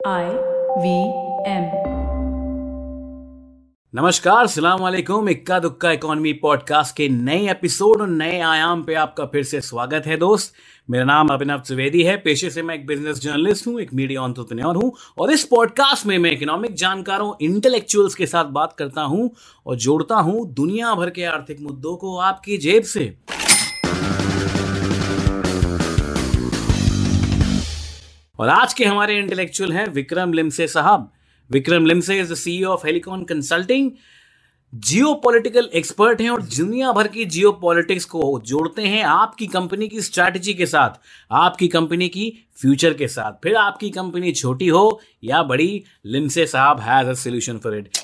I V M. नमस्कार, सलाम वालेकुम। इक्का दुक्का इकोनॉमी पॉडकास्ट के नए एपिसोड और नए आयाम पे आपका फिर से स्वागत है दोस्त। मेरा नाम अभिनव त्रिवेदी है। पेशे से मैं एक बिज़नेस जर्नलिस्ट हूँ, एक मीडिया ऑन्टरप्रेन्योर हूँ और इस पॉडकास्ट में मैं इकोनॉमिक जानकारों इंटेलेक्चुअल्स के साथ बात करता हूँ और जोड़ता हूँ दुनिया भर के आर्थिक मुद्दों को आपकी जेब से। और आज के हमारे इंटेलेक्चुअल हैं विक्रम लिमसे साहब। Vikram Limse is the CEO of Helicon consulting geopolitical expert हैं और दुनिया भर की जियो पॉलिटिक्स को जोड़ते हैं आपकी कंपनी की स्ट्रैटेजी के साथ, आपकी कंपनी की फ्यूचर के साथ। फिर आपकी कंपनी छोटी हो या बड़ी, लिमसे साहब has a solution for it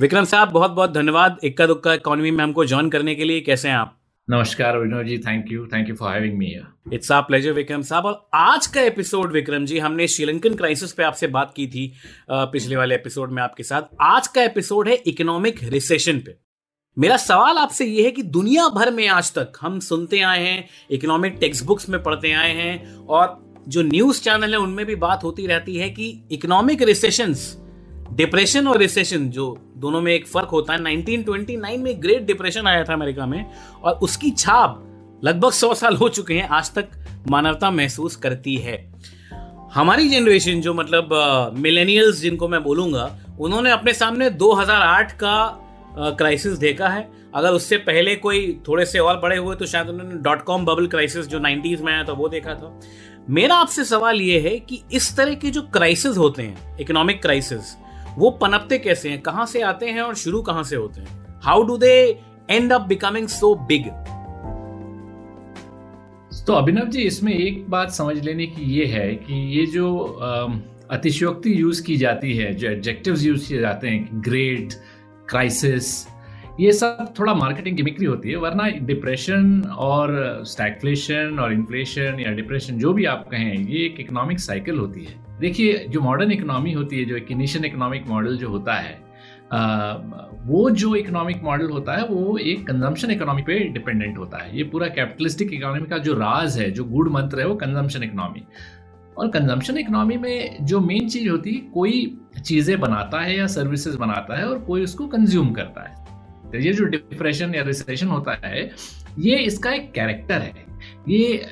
Vikram साहब बहुत बहुत धन्यवाद। इक्का दुक्का इकोनॉमी में हमको ज्वाइन करने के लिए। कैसे हैं आप? नमस्कार Vinod ji thank you thank you for having me it's a pleasure Vikram साहब। और आज का एपिसोड विक्रम जी, हमने श्रीलंकन क्राइसिस पे आपसे बात की थी पिछले वाले एपिसोड में आपके साथ। आज का एपिसोड है इकोनॉमिक रिसेशन पे। मेरा सवाल आपसे ये है कि दुनिया भर में आज तक हम सुनते आए हैं इकोनॉमिक टेक्स्ट बुक्स में पढ़ते आए हैं, और जो न्यूज़ चैनल है, उनमें भी बात होती रहती है कि इकोनॉमिक रिसेशंस डिप्रेशन और रिसेशन जो दोनों में एक फ़र्क होता है। 1929 में ग्रेट डिप्रेशन आया था अमेरिका में और उसकी छाप लगभग सौ साल हो चुके हैं, आज तक मानवता महसूस करती है। हमारी जनरेशन जो मतलब मिलेनियल्स जिनको मैं बोलूँगा, उन्होंने अपने सामने 2008 का क्राइसिस देखा है। अगर उससे पहले कोई थोड़े से और बड़े हुए तो शायद उन्होंने डॉट कॉम बबल क्राइसिस जो 90s में आया था, वो देखा था। मेरा आपसे सवाल ये है कि इस तरह के जो क्राइसिस होते हैं इकोनॉमिक क्राइसिस वो पनपते कैसे हैं, कहाँ से आते हैं और शुरू कहाँ से होते हैं? How do they end up becoming so big तो अभिनव जी, इसमें एक बात समझ लेने की ये है कि ये जो अतिशयोक्ति यूज़ की जाती है, जो एडजेक्टिव्स यूज़ किए जाते हैं ग्रेट क्राइसिस ये सब थोड़ा मार्केटिंग की बिक्री होती है वरना डिप्रेशन और स्टैगफ्लेशन और इन्फ्लेशन या डिप्रेशन जो भी आप कहें ये एक इकोनॉमिक साइकिल होती है। देखिए जो मॉडर्न इकोनॉमी होती है जो एक इनिशियल इकोनॉमिक मॉडल जो होता है आ, वो जो इकोनॉमिक मॉडल होता है वो एक कंजम्पशन इकोनॉमी पे डिपेंडेंट होता है। ये पूरा कैपिटलिस्टिक इकोनॉमी का जो राज है जो गुड मंत्र है वो कंजम्पशन इकोनॉमी और कंजम्पशन इकोनॉमी में जो मेन चीज़ होती है कोई चीज़ें बनाता है या सर्विसेज़ बनाता है और कोई उसको कंज्यूम करता है। तो ये जो डिप्रेशन या रिसेशन होता है, ये इसका एक कैरेक्टर है। ये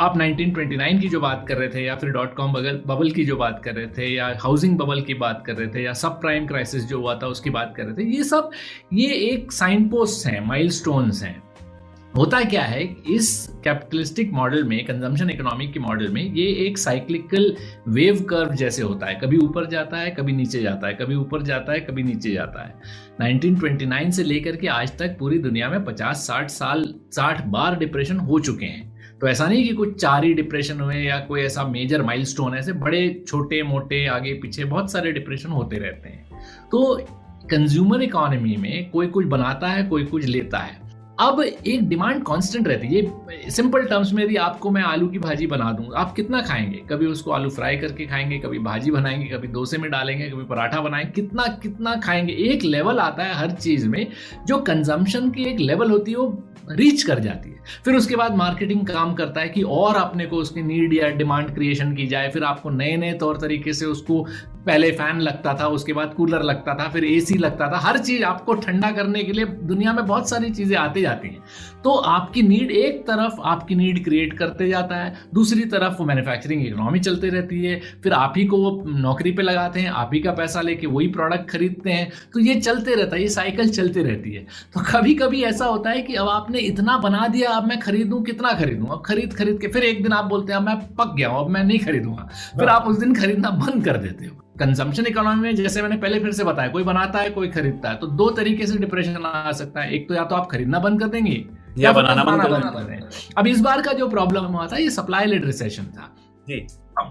आप 1929 की जो बात कर रहे थे, या फिर डॉट कॉम बगल बबल की जो बात कर रहे थे, या हाउसिंग बबल की बात कर रहे थे, या सब प्राइम क्राइसिस जो हुआ था, उसकी बात कर रहे थे, ये सब, ये एक साइन पोस्ट हैं माइल हैं। होता क्या है, इस कैपिटलिस्टिक मॉडल में कंजम्पशन इकोनॉमिक के मॉडल में, ये एक साइक्लिकल वेव कर्व जैसे होता है। कभी ऊपर जाता है, कभी नीचे जाता है, कभी ऊपर जाता है, कभी नीचे जाता है। 1929 से लेकर के आज तक पूरी दुनिया में 50-60 साल 60 बार डिप्रेशन हो चुके हैं। तो ऐसा नहीं कि कुछ चार ही डिप्रेशन हुए या कोई ऐसा मेजर माइलस्टोन ऐसे बड़े, छोटे, मोटे, आगे, पीछे बहुत सारे डिप्रेशन होते रहते हैं। तो कंज्यूमर इकोनॉमी में कोई कुछ बनाता है, कोई कुछ लेता है। अब एक डिमांड कांस्टेंट रहती है। ये सिंपल टर्म्स में यदि आपको मैं आलू की भाजी बना दूँ। आप कितना खाएँगे? कभी उसको आलू फ्राई करके खाएँगे, कभी भाजी बनाएँगे, कभी डोसे में डालेंगे, कभी पराठा बनाएँगे कितना कितना खाएँगे? एक लेवल आता है हर चीज़ में। जो कंजम्पशन की एक लेवल होती है, वो रीच कर जाती है। फिर उसके बाद मार्केटिंग काम करता है कि और अपने को उसकी नीड या डिमांड क्रिएशन की जाए। फिर आपको नए नए तौर तरीके से उसको पहले फ़ैन लगता था उसके बाद कूलर लगता था फिर एसी लगता था। हर चीज़ आपको ठंडा करने के लिए दुनिया में बहुत सारी चीज़ें आती जाती हैं। तो आपकी नीड एक तरफ़ आपकी नीड क्रिएट करते जाता है दूसरी तरफ़ वो मैन्युफैक्चरिंग इकोनॉमी चलती रहती है। फिर आप ही को वो नौकरी पे लगाते हैं आप ही का पैसा लेके वही प्रोडक्ट खरीदते हैं। तो ये चलते रहता है ये साइकिल चलती रहती है। तो कभी कभी ऐसा होता है कि अब आपने इतना बना दिया अब मैं खरीदूं कितना खरीदूं? अब खरीद खरीद के फिर एक दिन आप बोलते हैं अब मैं पक गया हूँ अब मैं नहीं खरीदूँगा। फिर आप उस दिन खरीदना बंद कर देते हो। कंजम्पशन इकोनॉमी में जैसे मैंने पहले फिर से बताया कोई बनाता है कोई खरीदता है तो दो तरीके से डिप्रेशन आ सकता है। एक तो या तो आप खरीदना बंद कर देंगे या, या बनाना बंद कर देंगे। अब इस बार का जो प्रॉब्लम हुआ था ये सप्लाई लेड रिसेशन था। जी।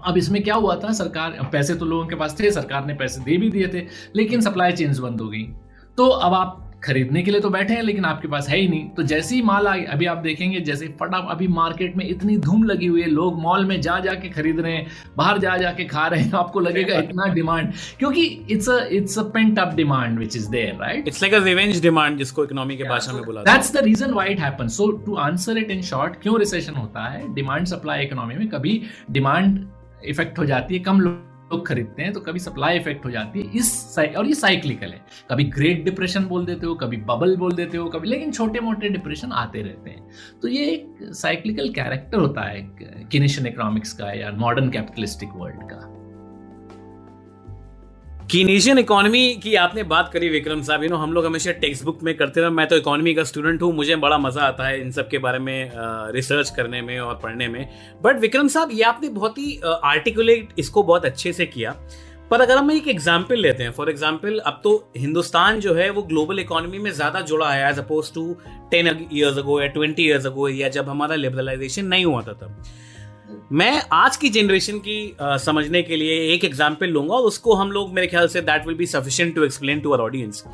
अब इसमें क्या हुआ था सरकार पैसे तो लोगों के पास थे सरकार ने पैसे दे भी दिए थे लेकिन सप्लाई चेन्स बंद हो गई। तो अब आप खरीदने के लिए तो बैठे हैं लेकिन आपके पास है ही नहीं। तो जैसे ही माल आ अभी आप देखेंगे जैसे फटा अभी मार्केट में इतनी धूम लगी हुई है लोग मॉल में जा जा के खरीद रहे हैं बाहर जा जा के खा रहे हैं आपको लगेगा इतना डिमांड। क्योंकि it's a it's a pent up demand which is there right it's like a revenge demand जिसको इकोनॉमी के भाषा में बोला that's the reason why it happens so to answer it in short क्यों रिसेशन होता है? Demand supply economy में कभी डिमांड इफ़ेक्ट हो जाती है कम लोग लोग खरीदते हैं तो कभी सप्लाई इफ़ेक्ट हो जाती है। इस और ये साइक्लिकल है। कभी ग्रेट डिप्रेशन बोल देते हो, कभी बबल बोल देते हो, कभी, लेकिन छोटे मोटे डिप्रेशन आते रहते हैं। तो ये एक साइक्लिकल कैरेक्टर होता है किनेशन इकोनॉमिक्स का या मॉडर्न कैपिटलिस्टिक वर्ल्ड का। कीनेशियन इकोनॉमी की आपने बात करी, विक्रम साहब। यू नो हम लोग हमेशा टेक्स्ट बुक में करते रहे। मैं तो इकोनॉमी का स्टूडेंट हूँ। मुझे बड़ा मज़ा आता है इन सब के बारे में रिसर्च करने में और पढ़ने में। बट विक्रम साहब, ये आपने बहुत ही आर्टिकुलेट इसको बहुत अच्छे से किया। पर अगर हम एक एग्ज़ाम्पल लेते हैं फॉर एग्ज़ाम्पल अब तो हिंदुस्तान जो है, वो ग्लोबल इकोनॉमी में ज़्यादा जुड़ा है as opposed to ten years ago या ट्वेंटी ईयर्स अगो या जब हमारा लिबरलाइजेशन नहीं हुआ था तब। मैं आज की जनरेशन की uh, समझने के लिए एक एग्ज़ाम्पल लूँगा और उसको हम लोग मेरे ख्याल से that will be sufficient to explain to our audience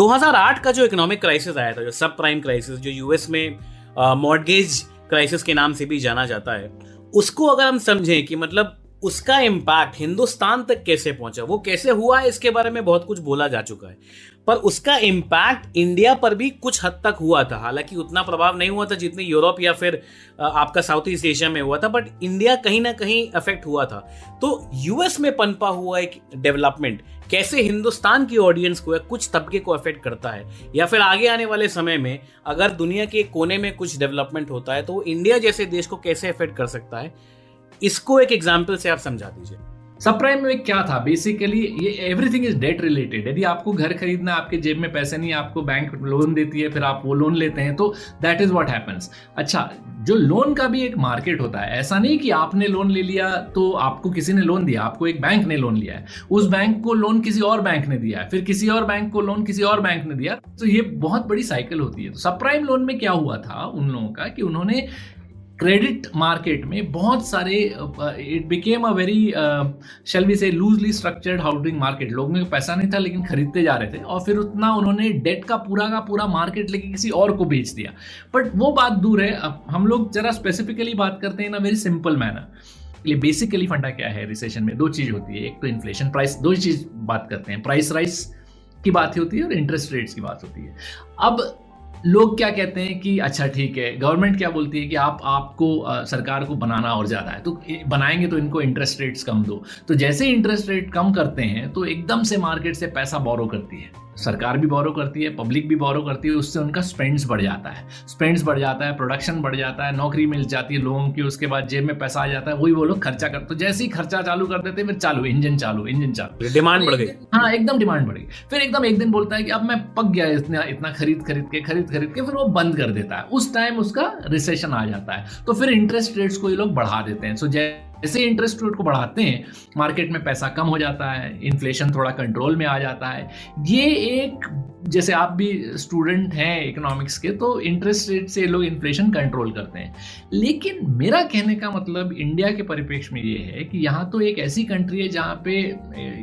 2008 का जो इकोनॉमिक क्राइसिस आया था जो सब प्राइम क्राइसिस जो यूएस में मॉडगेज क्राइसिस के नाम से भी जाना जाता है उसको अगर हम समझें कि मतलब उसका इम्पैक्ट हिंदुस्तान तक कैसे पहुँचा? वो कैसे हुआ इसके बारे में बहुत कुछ बोला जा चुका है। पर उसका इम्पैक्ट इंडिया पर भी कुछ हद तक हुआ था। हालाँकि उतना प्रभाव नहीं हुआ था जितनी यूरोप या फिर आपका साउथ ईस्ट एशिया में हुआ था बट इंडिया कहीं ना कहीं अफेक्ट हुआ था। तो यूएस में पनपा हुआ एक डेवलपमेंट कैसे हिंदुस्तान की ऑडियंस को या कुछ तबके को अफेक्ट करता है? या फिर आगे आने वाले समय में अगर दुनिया के कोने में कुछ डेवलपमेंट होता है तो वो इंडिया जैसे देश को कैसे अफेक्ट कर सकता है? इसको एक एग्ज़ाम्पल से आप समझा दीजिए। सब प्राइम में क्या था? बेसिकली ये एवरीथिंग इज़ डेट रिलेटेड यदि आपको घर खरीदना आपके जेब में पैसे नहीं, आपको बैंक लोन देती है, फिर आप वो लोन लेते हैं तो दैट इज़ व्हाट हैपेंस अच्छा जो लोन का भी एक मार्केट होता है, ऐसा नहीं कि आपने लोन ले लिया तो आपको किसी ने लोन दिया, आपको एक बैंक ने लोन लिया है। उस बैंक को लोन किसी और बैंक ने दिया है, फिर किसी और बैंक को लोन किसी और बैंक ने दिया। तो ये बहुत बड़ी साइकिल होती है। तो सब प्राइम लोन में क्या हुआ था उन लोगों का कि उन्होंने क्रेडिट मार्केट में बहुत सारे इट बिकेम अ वेरी शेल से लूजली स्ट्रक्चर्ड हाउसिंग मार्केट लोगों में पैसा नहीं था, लेकिन खरीदते जा रहे थे। और फिर उतना उन्होंने डेट का पूरा का पूरा मार्केट लेके किसी और को बेच दिया। बट वो बात दूर है। अब हम लोग जरा स्पेसिफिकली बात करते हैं ना वेरी सिंपल मैनर ये बेसिकली फंडा क्या है रिसेशन में? दो चीज़ होती है। एक तो इन्फ्लेशन प्राइस दो चीज़ बात करते हैं। प्राइस राइस की बात होती है और इंटरेस्ट रेट्स की बात होती है। अब लोग क्या कहते हैं कि अच्छा ठीक है गवर्नमेंट क्या बोलती है कि आप आपको आ, सरकार को बनाना और ज़्यादा है? तो बनाएँगे तो इनको इंटरेस्ट रेट्स कम दो। तो जैसे इंटरेस्ट रेट कम करते हैं तो एकदम से मार्केट से पैसा बोरो करती है। सरकार भी बोरो करती है पब्लिक भी बोरो करती है उससे उनका स्पेंड्स बढ़ जाता है। स्पेंड्स बढ़ जाता है प्रोडक्शन बढ़ जाता है नौकरी मिल जाती है लोगों की उसके बाद जेब में पैसा आ जाता है वही वो लोग खर्चा कर तो जैसे ही खर्चा चालू कर देते फिर चालू इंजन चालू इंजन चालू डिमांड बढ़ गई। हाँ एकदम डिमांड बढ़ गई। फिर एकदम एक दिन बोलता है कि अब मैं पक गया इतना इतना खरीद खरीद के खरीद खरीद के फिर वो बंद कर देता है। उस टाइम उसका रिसेशन आ जाता है। तो फिर इंटरेस्ट रेट्स को ये लोग बढ़ा देते हैं। सो जैसे जैसे इंटरेस्ट रेट को बढ़ाते हैं मार्केट में पैसा कम हो जाता है इन्फ्लेशन थोड़ा कंट्रोल में आ जाता है। ये एक, जैसे आप भी स्टूडेंट हैं इकोनॉमिक्स के तो इंटरेस्ट रेट से लोग इन्फ्लेशन कंट्रोल करते हैं। लेकिन मेरा कहने का मतलब इंडिया के परिप्रेक्ष्य में ये है कि यहाँ तो एक ऐसी कंट्री है जहाँ पे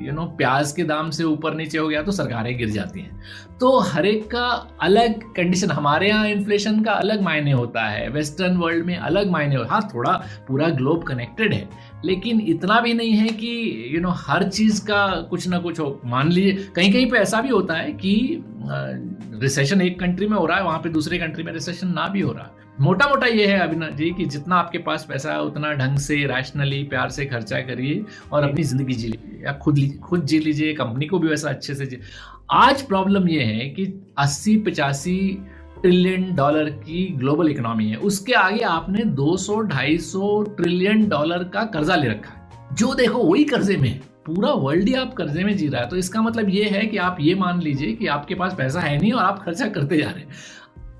यू नो प्याज के दाम से ऊपर नीचे हो गया तो सरकारें गिर जाती हैं। तो हर एक का अलग कंडीशन हमारे यहाँ इन्फ्लेशन का अलग मायने होता है वेस्टर्न वर्ल्ड में अलग मायने हाँ थोड़ा पूरा ग्लोब कनेक्टेड है। लेकिन इतना भी नहीं है कि यू you नो know, हर चीज़ का कुछ ना कुछ हो। मान लीजिए कहीं कहीं पे ऐसा भी होता है कि रिसेशन एक कंट्री में हो रहा है वहाँ पे दूसरे कंट्री में रिसेशन ना भी हो रहा है। मोटा मोटा ये है अभिनव जी कि जितना आपके पास पैसा है उतना ढंग से रैशनली प्यार से खर्चा करिए और अपनी ज़िंदगी जी लीजिए या खुद खुद जी लीजिए कंपनी को भी वैसा अच्छे से जी। आज प्रॉब्लम ये है कि अस्सी पचासी ट्रिलियन डॉलर की ग्लोबल इकोनॉमी है। उसके आगे आपने 200-250 ट्रिलियन डॉलर का कर्जा ले रखा है। जो देखो वही कर्जे में पूरा वर्ल्ड ही आप कर्जे में जी रहा है। तो इसका मतलब ये है कि आप ये मान लीजिए कि आपके पास पैसा है नहीं और आप खर्चा करते जा रहे हैं।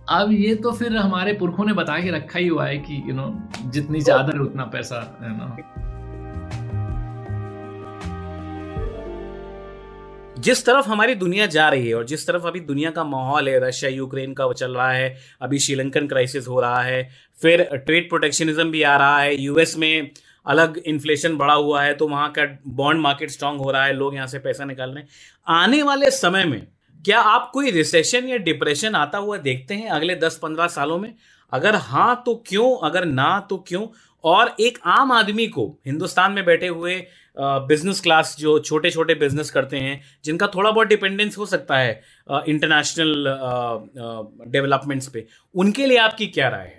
अब ये तो फिर हमारे पुरखों ने बता के रखा ही हुआ है कि यू नो जितनी चादर है उतना पैसा है ना। जिस तरफ़ हमारी दुनिया जा रही है और जिस तरफ़ अभी दुनिया का माहौल है, रशिया, यूक्रेन का चल रहा है, अभी श्रीलंकन क्राइसिस हो रहा है, फिर ट्रेड प्रोटेक्शनिज्म भी आ रहा है यूएस में अलग इन्फ्लेशन बढ़ा हुआ है तो वहाँ का बॉन्ड मार्केट स्ट्रांग हो रहा है, लोग यहाँ से पैसा निकाल रहे हैं। आने वाले समय में क्या आप कोई रिसेशन या डिप्रेशन आता हुआ देखते हैं अगले दस पंद्रह सालों में? अगर हाँ तो क्यों? अगर ना तो क्यों? और एक आम आदमी को, हिंदुस्तान में बैठे हुए बिज़नेस क्लास जो छोटे छोटे बिज़नेस करते हैं, जिनका थोड़ा बहुत डिपेंडेंस हो सकता है इंटरनेशनल डेवलपमेंट्स पे, उनके लिए आपकी क्या राय है?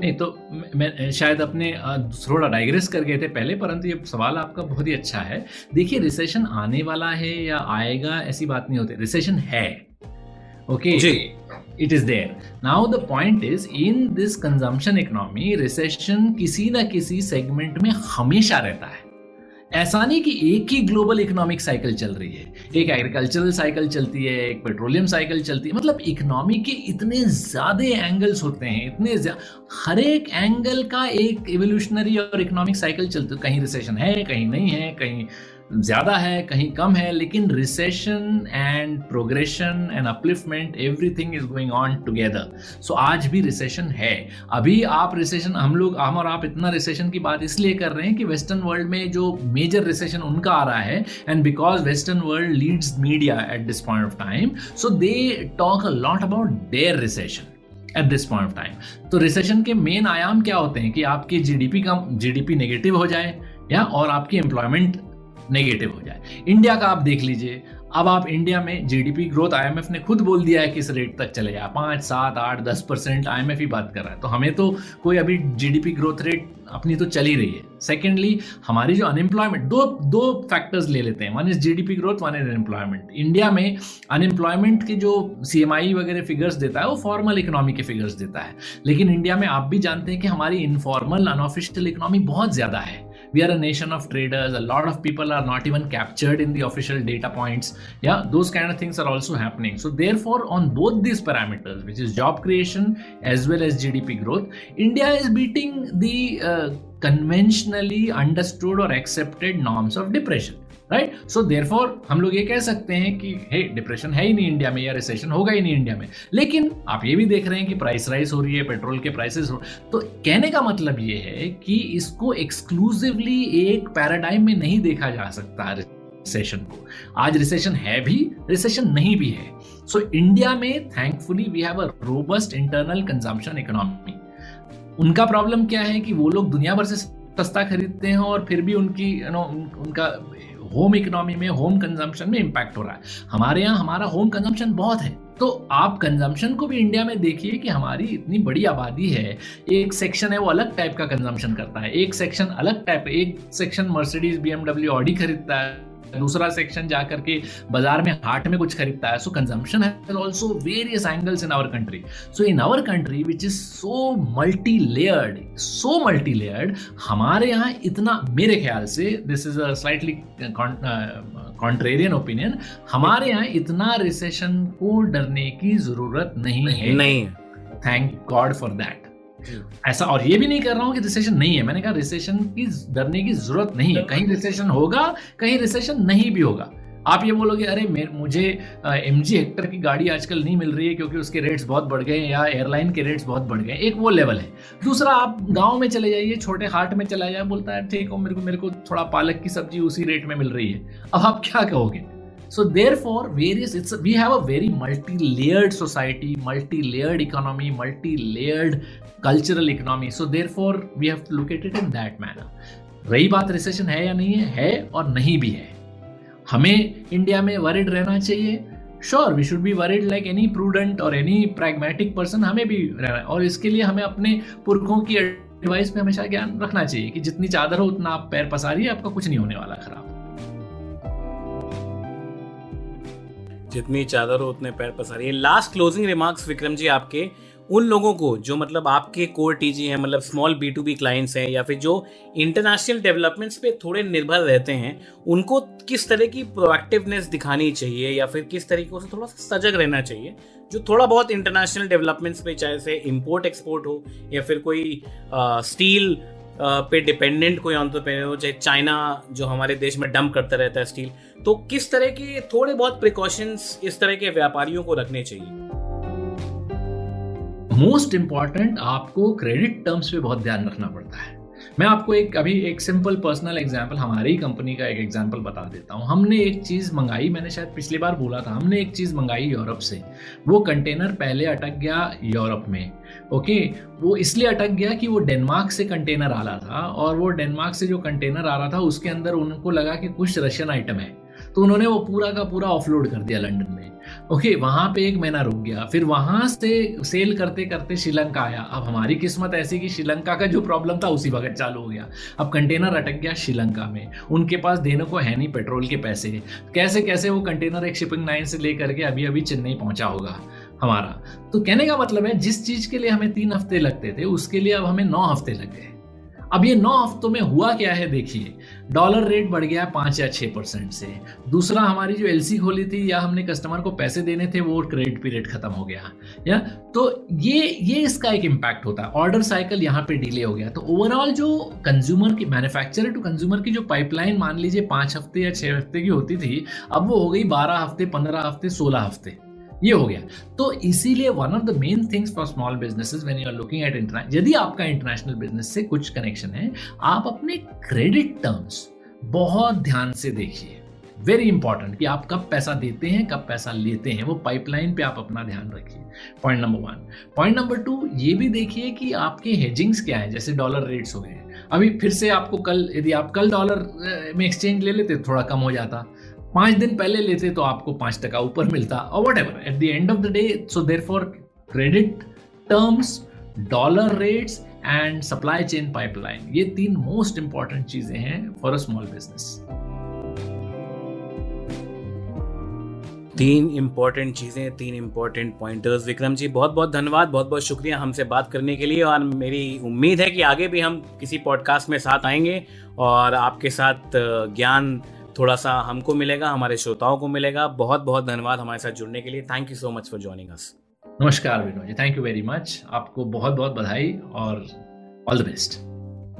नहीं तो मैं शायद अपने थोड़ा डाइग्रेस कर गए थे पहले, परंतु ये सवाल आपका बहुत ही अच्छा है। देखिए रिसेशन आने वाला है या आएगा, ऐसी बात नहीं होती। रिसेशन है। Okay it is there now the point is in this consumption economy recession किसी ना किसी सेगमेंट में हमेशा रहता है। ऐसा नहीं कि एक ही ग्लोबल इकोनॉमिक साइकिल चल रही है। एक एग्रीकल्चरल साइकिल चलती है एक पेट्रोलियम साइकिल चलती है। मतलब इकोनॉमी के इतने ज़्यादा एंगल्स होते हैं इतने हर एक एंगल का एक एवोल्यूशनरी और इकोनॉमिक साइकिल चलती है कहीं रिसेशन है कहीं नहीं है कहीं ज़्यादा है, कहीं कम है, लेकिन recession and progression and upliftment everything is going on together so आज भी रिसेशन है. अभी आप रिसेशन हम लोग, हम और आप इतना रिसेशन की बात इसलिए कर रहे हैं कि वेस्टर्न वर्ल्ड में जो मेजर रिसेशन उनका आ रहा है and because western world leads media at this point of time so they talk a lot about their recession at this point of time तो रिसेशन के मेन आयाम क्या होते हैं? कि आपकी जीडीपी का जीडीपी नेगेटिव हो जाए, या और आपकी एम्प्लॉयमेंट नेगेटिव हो जाए। इंडिया का आप देख लीजिए, अब आप इंडिया में जीडीपी ग्रोथ आईएमएफ ने खुद बोल दिया है कि इस रेट तक चले जाए। पाँच, सात, आठ, दस परसेंट आईएमएफ ही बात कर रहा है। तो हमें तो कोई अभी जीडीपी ग्रोथ रेट अपनी तो चल ही रही है। सेकेंडली हमारी जो अनएम्प्लॉयमेंट दो दो फैक्टर्स ले लेते हैं। One is G GDP growth one is unemployment India में अनएम्प्लॉयमेंट के जो सीएमआई वगैरह फिगर्स देता है, वो फॉर्मल इकोनॉमी के फिगर्स देता है। लेकिन इंडिया में आप भी जानते हैं कि हमारी इनफॉर्मल अनऑफिशियल इकोनॉमी बहुत ज़्यादा है। We are a nation of traders. A lot of people are not even captured in the official data points. Yeah those kind of things are also happening. So therefore on both these parameters which is job creation as well as gdp growth india is beating the uh, conventionally understood or accepted norms of depression right so there हम लोग ये कह सकते हैं कि हे depression है ही नहीं India में या रिसेशन होगा ही नहीं इंडिया में। लेकिन आप ये भी देख रहे हैं कि प्राइस राइज हो रही है पेट्रोल के प्राइसेस तो कहने का मतलब ये है कि इसको एक्सक्लूसिवली एक पैराडाइम में नहीं देखा जा सकता रिसेशन को। आज रिसेशन है भी रिसेशन नहीं भी है। सो इंडिया में thankfully we have a robust internal consumption economy उनका प्रॉब्लम क्या है कि वो लोग दुनिया भर से सस्ता खरीदते हैं और फिर भी उनकी यू नो उनका होम इकोनॉमी में होम कंजम्पशन में इम्पैक्ट हो रहा है। हमारे यहाँ हमारा होम कंजम्पशन बहुत है। तो आप कंजम्पशन को भी इंडिया में देखिए कि हमारी इतनी बड़ी आबादी है। एक सेक्शन है वो अलग टाइप का कंजम्पशन करता है। एक सेक्शन अलग टाइप एक section Mercedes BMW Audi खरीदता है। दूसरा सेक्शन जाकर के बाज़ार में हाट में कुछ खरीदता है। सो कंजम्पशन है also various angles in our country so in our country which is so multi layered so multi layered हमारे यहाँ इतना मेरे ख्याल से this is a slightly contrarian opinion हमारे यहाँ इतना रिसेशन को डरने की ज़रूरत नहीं है। नहीं थैंक गॉड फॉर दैट ऐसा, और ये भी नहीं कर रहा हूँ कि रिसेशन नहीं है। मैंने कहा रिसेशन की डरने की ज़रूरत नहीं है। कहीं रिसेशन होगा, कहीं रिसेशन नहीं भी होगा। आप ये बोलोगे, अरे मुझे एम जी हेक्टर की गाड़ी आजकल नहीं मिल रही है क्योंकि उसके रेट्स बहुत बढ़ गए या एयरलाइन के रेट्स बहुत बढ़ गए। एक वो लेवल है। दूसरा, आप गाँव में चले जाइए, छोटे हाट में चला जाए, बोलता है, ठीक हो, मेरे को मेरे को थोड़ा पालक की सब्ज़ी उसी रेट में मिल रही है। अब आप क्या कहोगे? So therefore, various it's we have a very multi-layered society, multi-layered economy, multi-layered cultural economy. So therefore, we have to look at it in that manner. रही बात रिसेशन है या नहीं है? है और नहीं भी है। हमें इंडिया में वरिड रहना चाहिए। Sure we should be worried like any prudent और एनी प्रैग्मेटिक पर्सन हमें भी रहना है। और इसके लिए हमें अपने पुरखों की एडवाइस में हमेशा ज्ञान रखना चाहिए कि जितनी चादर हो उतना आप पैर पसारिए आपका कुछ नहीं होने वाला खराब। जितनी चादर हो, उतने पैर पसारिए last closing remarks Vikram ji, आपके, उन लोगों को जो मतलब आपके कोर टीजी हैं मतलब small B to B clients हैं, या फिर जो इंटरनेशनल डेवलपमेंट्स पे थोड़े निर्भर रहते हैं, उनको किस तरह की प्रोएक्टिवनेस दिखानी चाहिए, या फिर किस तरीके से थोड़ा सा सजग रहना चाहिए, जो थोड़ा बहुत इंटरनेशनल डेवलपमेंट्स पे, चाहे से इम्पोर्ट एक्सपोर्ट हो, या फिर कोई स्टील पे डिपेंडेंट कोई ऑन्टरप्रेन्योर हो चाहे चाइना जो हमारे देश में डंप करता रहता है स्टील तो किस तरह के थोड़े बहुत प्रिकॉशंस इस तरह के व्यापारियों को रखने चाहिए? मोस्ट इंपॉर्टेंट आपको क्रेडिट टर्म्स पे बहुत ध्यान रखना पड़ता है। मैं आपको एक, अभी एक सिंपल पर्सनल एग्ज़ाम्पल हमारी कंपनी का एक एग्ज़ाम्पल बता देता हूँ। हमने एक चीज़ मंगाई, मैंने शायद पिछली बार बोला था, हमने एक चीज़ मंगाई यूरोप से। वो कंटेनर पहले अटक गया यूरोप में, ओके? वो इसलिए अटक गया कि वो डेनमार्क से कंटेनर आ रहा था और वो डेनमार्क से जो कंटेनर आ रहा था, उसके अंदर उनको लगा कि कुछ रशियन आइटम है। तो उन्होंने वो पूरा का पूरा ऑफलोड कर दिया लंदन में। ओके वहाँ पे एक महीना रुक गया। फिर वहाँ से सेल करते करते श्रीलंका आया। अब हमारी किस्मत ऐसी कि श्रीलंका का जो प्रॉब्लम था, उसी वक्त चालू हो गया। अब कंटेनर अटक गया श्रीलंका में। उनके पास देने को है नहीं पेट्रोल के पैसे। कैसे कैसे वो कंटेनर एक शिपिंग लाइन से लेकर के अभी अभी चेन्नई पहुँचा होगा हमारा? तो कहने का मतलब है, जिस चीज़ के लिए हमें तीन हफ़्ते लगते थे, उसके लिए अब हमें नौ हफ़्ते लग गए। अब ये नौ हफ्तों में हुआ क्या है देखिए डॉलर रेट बढ़ गया है पाँच या छह परसेंट से। दूसरा हमारी जो एलसी खोली थी, या हमने कस्टमर को पैसे देने थे, वो क्रेडिट पीरियड खत्म हो गया, या? तो ये ये इसका एक इम्पैक्ट होता है। ऑर्डर साइकिल यहाँ पे डिले हो गया। तो ओवरऑल जो कंज्यूमर की मैन्युफैक्चरर टू कंज्यूमर की जो पाइपलाइन मान लीजिए पाँच हफ़्ते या छह हफ़्ते की होती थी, अब वो हो गई बारह हफ़्ते, पंद्रह हफ़्ते, सोलह हफ़्ते। ये हो गया। तो इसीलिए one of the main things for small businesses when you are looking at international यदि आपका इंटरनेशनल बिज़नेस से कुछ कनेक्शन है, आप अपने क्रेडिट टर्म्स बहुत ध्यान से देखिए। वेरी इंपॉर्टेंट कि आप कब पैसा देते हैं, कब पैसा लेते हैं, वो पाइपलाइन पे आप अपना ध्यान रखिए। Point number one point number two ये भी देखिए कि आपके हेजिंग्स क्या है, जैसे डॉलर रेट्स हो गए। अभी फिर से आपको कल, यदि आप कल डॉलर में एक्सचेंज ले लेते, थोड़ा कम हो जाता। पाँच दिन पहले लेते तो आपको पाँच टका ऊपर मिलता और whatever at the end of the day so therefore credit terms dollar rates and supply chain pipeline ये तीन मोस्ट इंपॉर्टेंट चीज़ें हैं फॉर अ स्मॉल बिज़नेस तीन इंपॉर्टेंट चीज़ें, तीन इंपॉर्टेंट पॉइंटर्स विक्रम जी, बहुत बहुत धन्यवाद, बहुत बहुत शुक्रिया हमसे बात करने के लिए, और मेरी उम्मीद है कि आगे भी हम किसी पॉडकास्ट में साथ आएँगे, और आपके साथ ज्ञान थोड़ा सा हमको मिलेगा, हमारे श्रोताओं को मिलेगा। बहुत बहुत धन्यवाद हमारे साथ जुड़ने के लिए। Thank you so much for joining us नमस्कार Vinod ji thank you very much आपको बहुत बहुत बधाई और ऑल द बेस्ट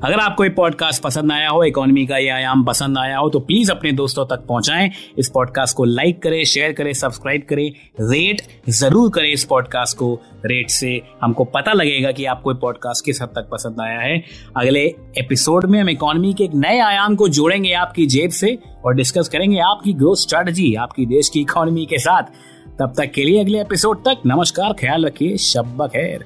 अगर आपको ये पॉडकास्ट पसंद आया हो इकोनॉमी का ये आयाम पसंद आया हो तो प्लीज़ अपने दोस्तों तक पहुंचाएँ। इस पॉडकास्ट को लाइक करें शेयर करें सब्सक्राइब करें। रेट ज़रूर करें इस पॉडकास्ट को। रेट से हमको पता लगेगा कि आपको पॉडकास्ट किस हद तक पसंद आया है। अगले एपिसोड में हम इकोनॉमी के एक नए आयाम को जोड़ेंगे आपकी जेब से और डिस्कस करेंगे आपकी ग्रोथ स्ट्रेटजी आपकी देश की इकोनॉमी के साथ। तब तक के लिए अगले एपिसोड तक नमस्कार, ख्याल रखिए शब्बा खैर